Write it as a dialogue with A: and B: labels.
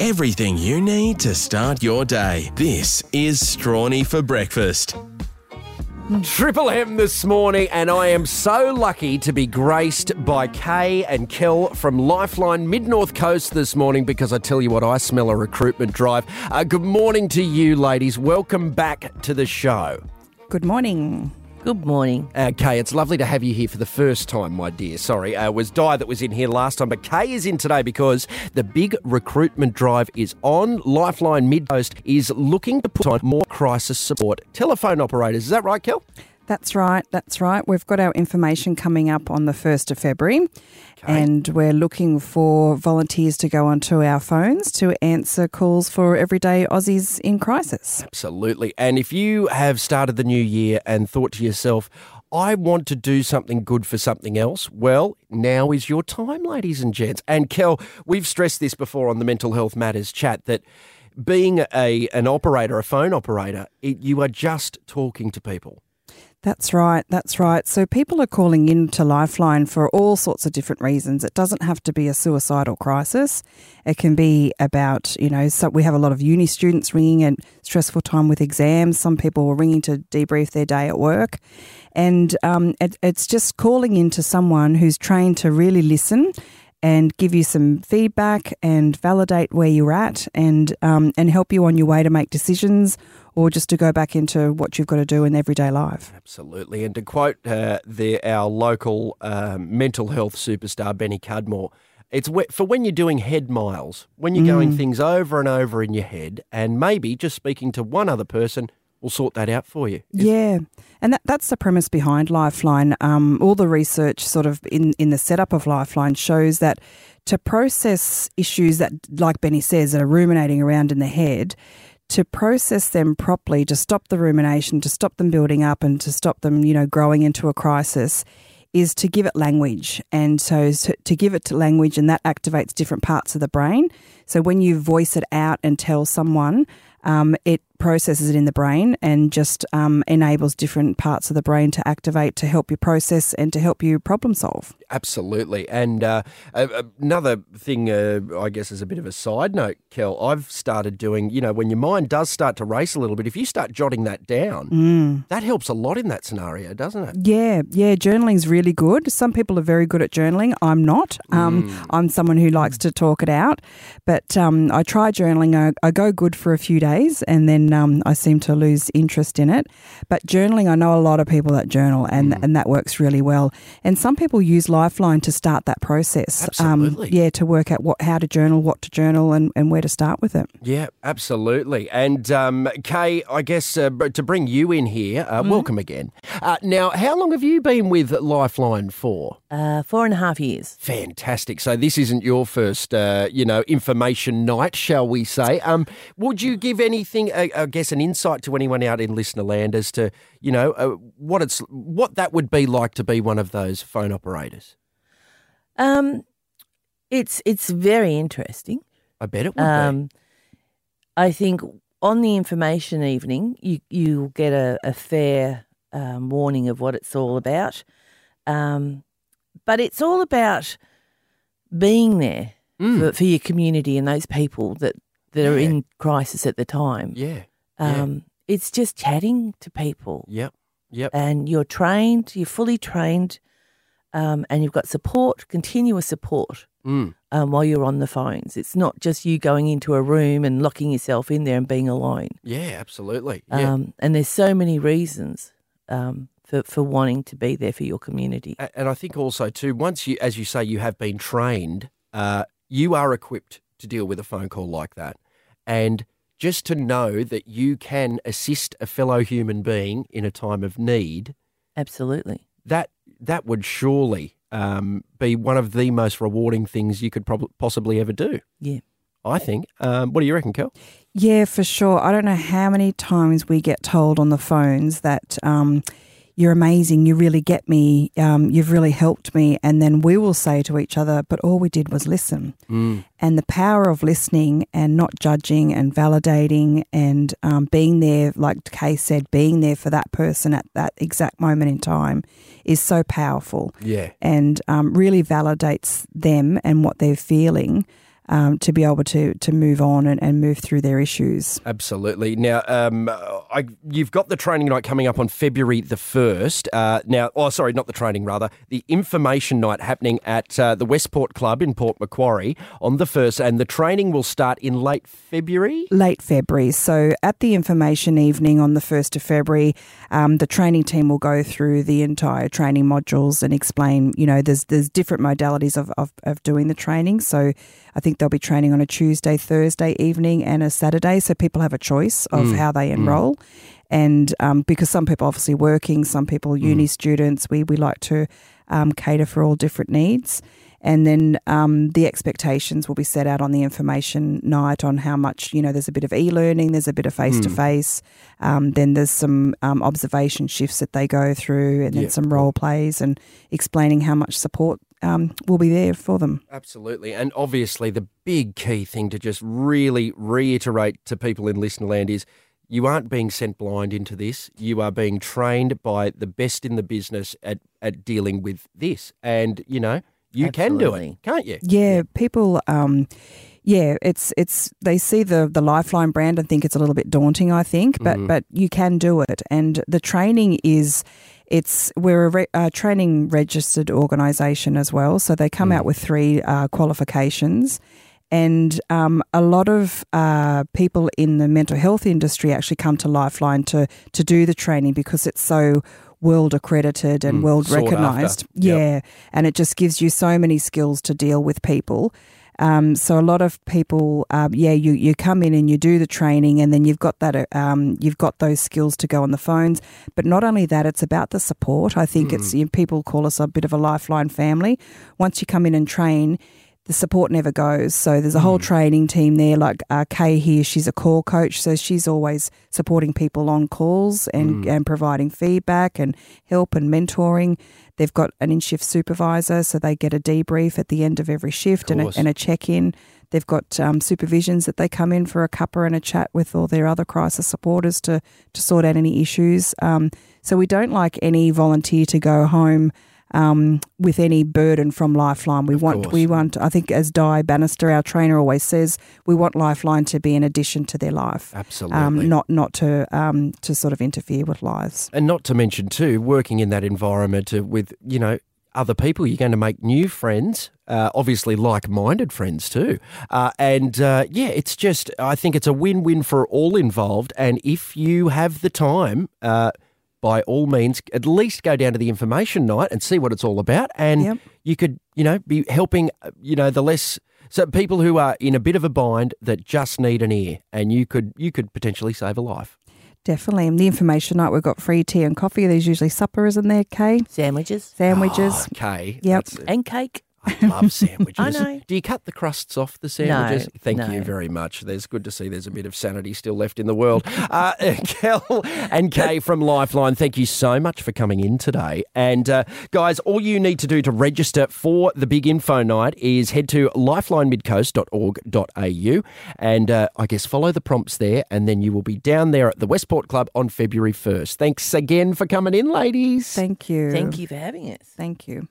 A: Everything you need to start your day. This is Strawny for Breakfast.
B: Triple M this morning, and I am so lucky to be graced by Kay and Kel from Lifeline Mid North Coast this morning because I tell you what, I smell a recruitment drive. Uh, good morning to you, ladies. Welcome back to the show.
C: Good morning.
D: Good morning.
B: Uh, Kay, it's lovely to have you here for the first time, my dear. Sorry, uh, it was Di that was in here last time, but Kay is in today because the big recruitment drive is on. Lifeline Mid Coast is looking to put on more crisis support telephone operators. Is that right, Kel?
C: That's right. That's right. We've got our information coming up on the 1st of February, and we're looking for volunteers to go onto our phones to answer calls for everyday Aussies in crisis.
B: Absolutely. And if you have started the new year and thought to yourself, I want to do something good for something else. Well, now is your time, ladies and gents. And Kel, we've stressed this before on the Mental Health Matters chat that being a an operator, a phone operator, it, you are just talking to people.
C: That's right. That's right. So people are calling in to Lifeline for all sorts of different reasons. It doesn't have to be a suicidal crisis. It can be about, you know, so we have a lot of uni students ringing at stressful time with exams. Some people are ringing to debrief their day at work. And um, it, it's just calling in to someone who's trained to really listen and give you some feedback and validate where you're at and um, and help you on your way to make decisions or just to go back into what you've got to do in everyday life.
B: Absolutely. And to quote uh, the, our local um, mental health superstar, Benny Cudmore, it's for when you're doing head miles, when you're going things over and over in your head, and maybe just speaking to one other person will sort that out for you.
C: Yeah, and that, that's the premise behind Lifeline. Um, all the research, sort of in, in the setup of Lifeline, shows that to process issues that, like Benny says, that are ruminating around in the head, to process them properly, to stop the rumination, to stop them building up, and to stop them, you know, growing into a crisis. Is to give it language. And so to, to give it to language, and that activates different parts of the brain. So when you voice it out and tell someone, um, it processes it in the brain and just um, enables different parts of the brain to activate to help you process and to help you problem solve.
B: Absolutely. And uh, another thing, uh, I guess, as a bit of a side note, Kel, I've started doing, you know, when your mind does start to race a little bit, if you start jotting that down, that helps a lot in that scenario, doesn't it?
C: Yeah, yeah, journaling's really good. Some people are very good at journaling. I'm not. Um, I'm someone who likes to talk it out. But um, I try journaling. I, I go good for a few days and then um, I seem to lose interest in it. But journaling, I know a lot of people that journal and, and that works really well. And some people use Lifeline to start that process.
B: Absolutely.
C: Um, yeah, to work out what how to journal, what to journal, and, and where to start with it.
B: Yeah, absolutely. And um, Kay, I guess uh, to bring you in here, uh, welcome again. Uh, now, how long have you been with Lifeline for?
D: Uh, four and a half years.
B: Fantastic. So this isn't your first, uh, you know, information night, shall we say? Um, would you give anything, uh, I guess, an insight to anyone out in listener land as to, you know, uh, what it's what that would be like to be one of those phone operators?
D: Um, it's it's very interesting.
B: I bet it would
D: Um, I think on the information evening, you you'll get a, a fair um, warning of what it's all about. Um, but it's all about being there for, for your community and those people that, that are
B: Yeah.
D: in crisis at the time.
B: be. Yeah. yeah.
D: Um, It's just chatting to people.
B: Yep. Yep.
D: and you're trained, you're fully trained, um, and you've got support, continuous support
B: Mm.
D: um, while you're on the phones. It's not just you going into a room and locking yourself in there and being alone.
B: Yeah, absolutely. Yeah.
D: Um, and there's so many reasons um, for, for wanting to be there for your community.
B: And I think also too, once you, as you say, you have been trained, uh, you are equipped to deal with a phone call like that, and just to know that you can assist a fellow human being in a time of need,
D: Absolutely.
B: that that would surely um, be one of the most rewarding things you could prob- possibly ever do.
D: Yeah.
B: I think. Um, what do you reckon, Kel?
C: Yeah, for sure. I don't know how many times we get told on the phones that um, you're amazing, you really get me, um, you've really helped me. And then we will say to each other, but all we did was listen. And the power of listening and not judging and validating and um, being there, like Kay said, being there for that person at that exact moment in time is so powerful
B: Yeah.
C: and um, really validates them and what they're feeling. Um, to be able to to move on and, and move through their issues.
B: Absolutely. Now, um, I, you've got the training night coming up on February the 1st. Uh, now, oh, sorry, not the training, rather, the information night happening at uh, the Westport Club in Port Macquarie on the 1st, and the training will start in late February.
C: Late February. So at the information evening on the 1st of February, um, the training team will go through the entire training modules and explain, you know, there's, there's different modalities of, of, of doing the training. So I think they'll be training on a Tuesday, Thursday evening, and a Saturday. So people have a choice of
B: Mm.
C: how they enroll. And um, because some people obviously working, some people
B: Mm.
C: uni students, we, we like to um, cater for all different needs. And then um, the expectations will be set out on the information night on how much, you know, there's a bit of e learning, there's a bit of face to face, then there's some um, observation shifts that they go through, and then
B: Yeah,
C: some role plays and explaining how much support um, will be there for them.
B: Absolutely. And obviously, the big key thing to just really reiterate to people in listener land is you aren't being sent blind into this. You are being trained by the best in the business at, at dealing with this. And, you know, you can do it, can't you?
C: Yeah, people. Um, yeah, it's it's they see the the Lifeline brand and think it's a little bit daunting. I think, but but you can do it, and the training is. It's we're a, re, a training registered organisation as well, so they come out with three uh, qualifications, and um, a lot of uh, people in the mental health industry actually come to Lifeline to to do the training because it's so world accredited and
B: Mm,
C: world recognised.
B: Yep.
C: Yeah, and it just gives you so many skills to deal with people. Um, so a lot of people, um, yeah, you, you come in and you do the training, and then you've got that, uh, um, you've got those skills to go on the phones. But not only that, it's about the support. I think it's you know, people call us a bit of a lifeline family. Once you come in and train, the support never goes. So there's a whole training team there. Like uh, Kay here, she's a call coach, so she's always supporting people on calls and, and providing feedback and help and mentoring. They've got an in shift supervisor, so they get a debrief at the end of every shift and a, and a check in. They've got um, supervisions that they come in for a cuppa and a chat with all their other crisis supporters to, to sort out any issues. Um, so we don't like any volunteer to go home um, with any burden from Lifeline. We want,
B: course.
C: we want. I think, as Di Bannister, our trainer, always says, we want Lifeline to be an addition to their life,
B: Absolutely.
C: um, not not to um, to sort of interfere with lives.
B: And not to mention, too, working in that environment with, you know, other people, you're going to make new friends, uh, obviously like minded friends too. Uh, and uh, yeah, it's just, I think it's a win win for all involved. And if you have the time, uh, by all means, at least go down to the information night and see what it's all about. And
C: Yep.
B: you could, you know, be helping, you know, the less. So people who are in a bit of a bind that just need an ear, and you could you could potentially save a life.
C: Definitely. And the information night, we've got free tea and coffee. There's usually supper, isn't there, Kay?
D: Sandwiches
C: Sandwiches.
B: Ah, oh, okay.
C: Yep.
D: And cake.
B: I love sandwiches.
D: I know.
B: Do you cut the crusts off the sandwiches?
D: No,
B: Thank
D: no.
B: you very much. There's good to see there's a bit of sanity still left in the world. Uh, Kel and Kay from Lifeline, thank you so much for coming in today. And uh, guys, all you need to do to register for the big info night is head to lifelinemidcoast.org.au and uh, I guess follow the prompts there, and then you will be down there at the Westport Club on February 1st. Thanks again for coming in, ladies.
C: Thank you.
D: Thank you for having us.
C: Thank you.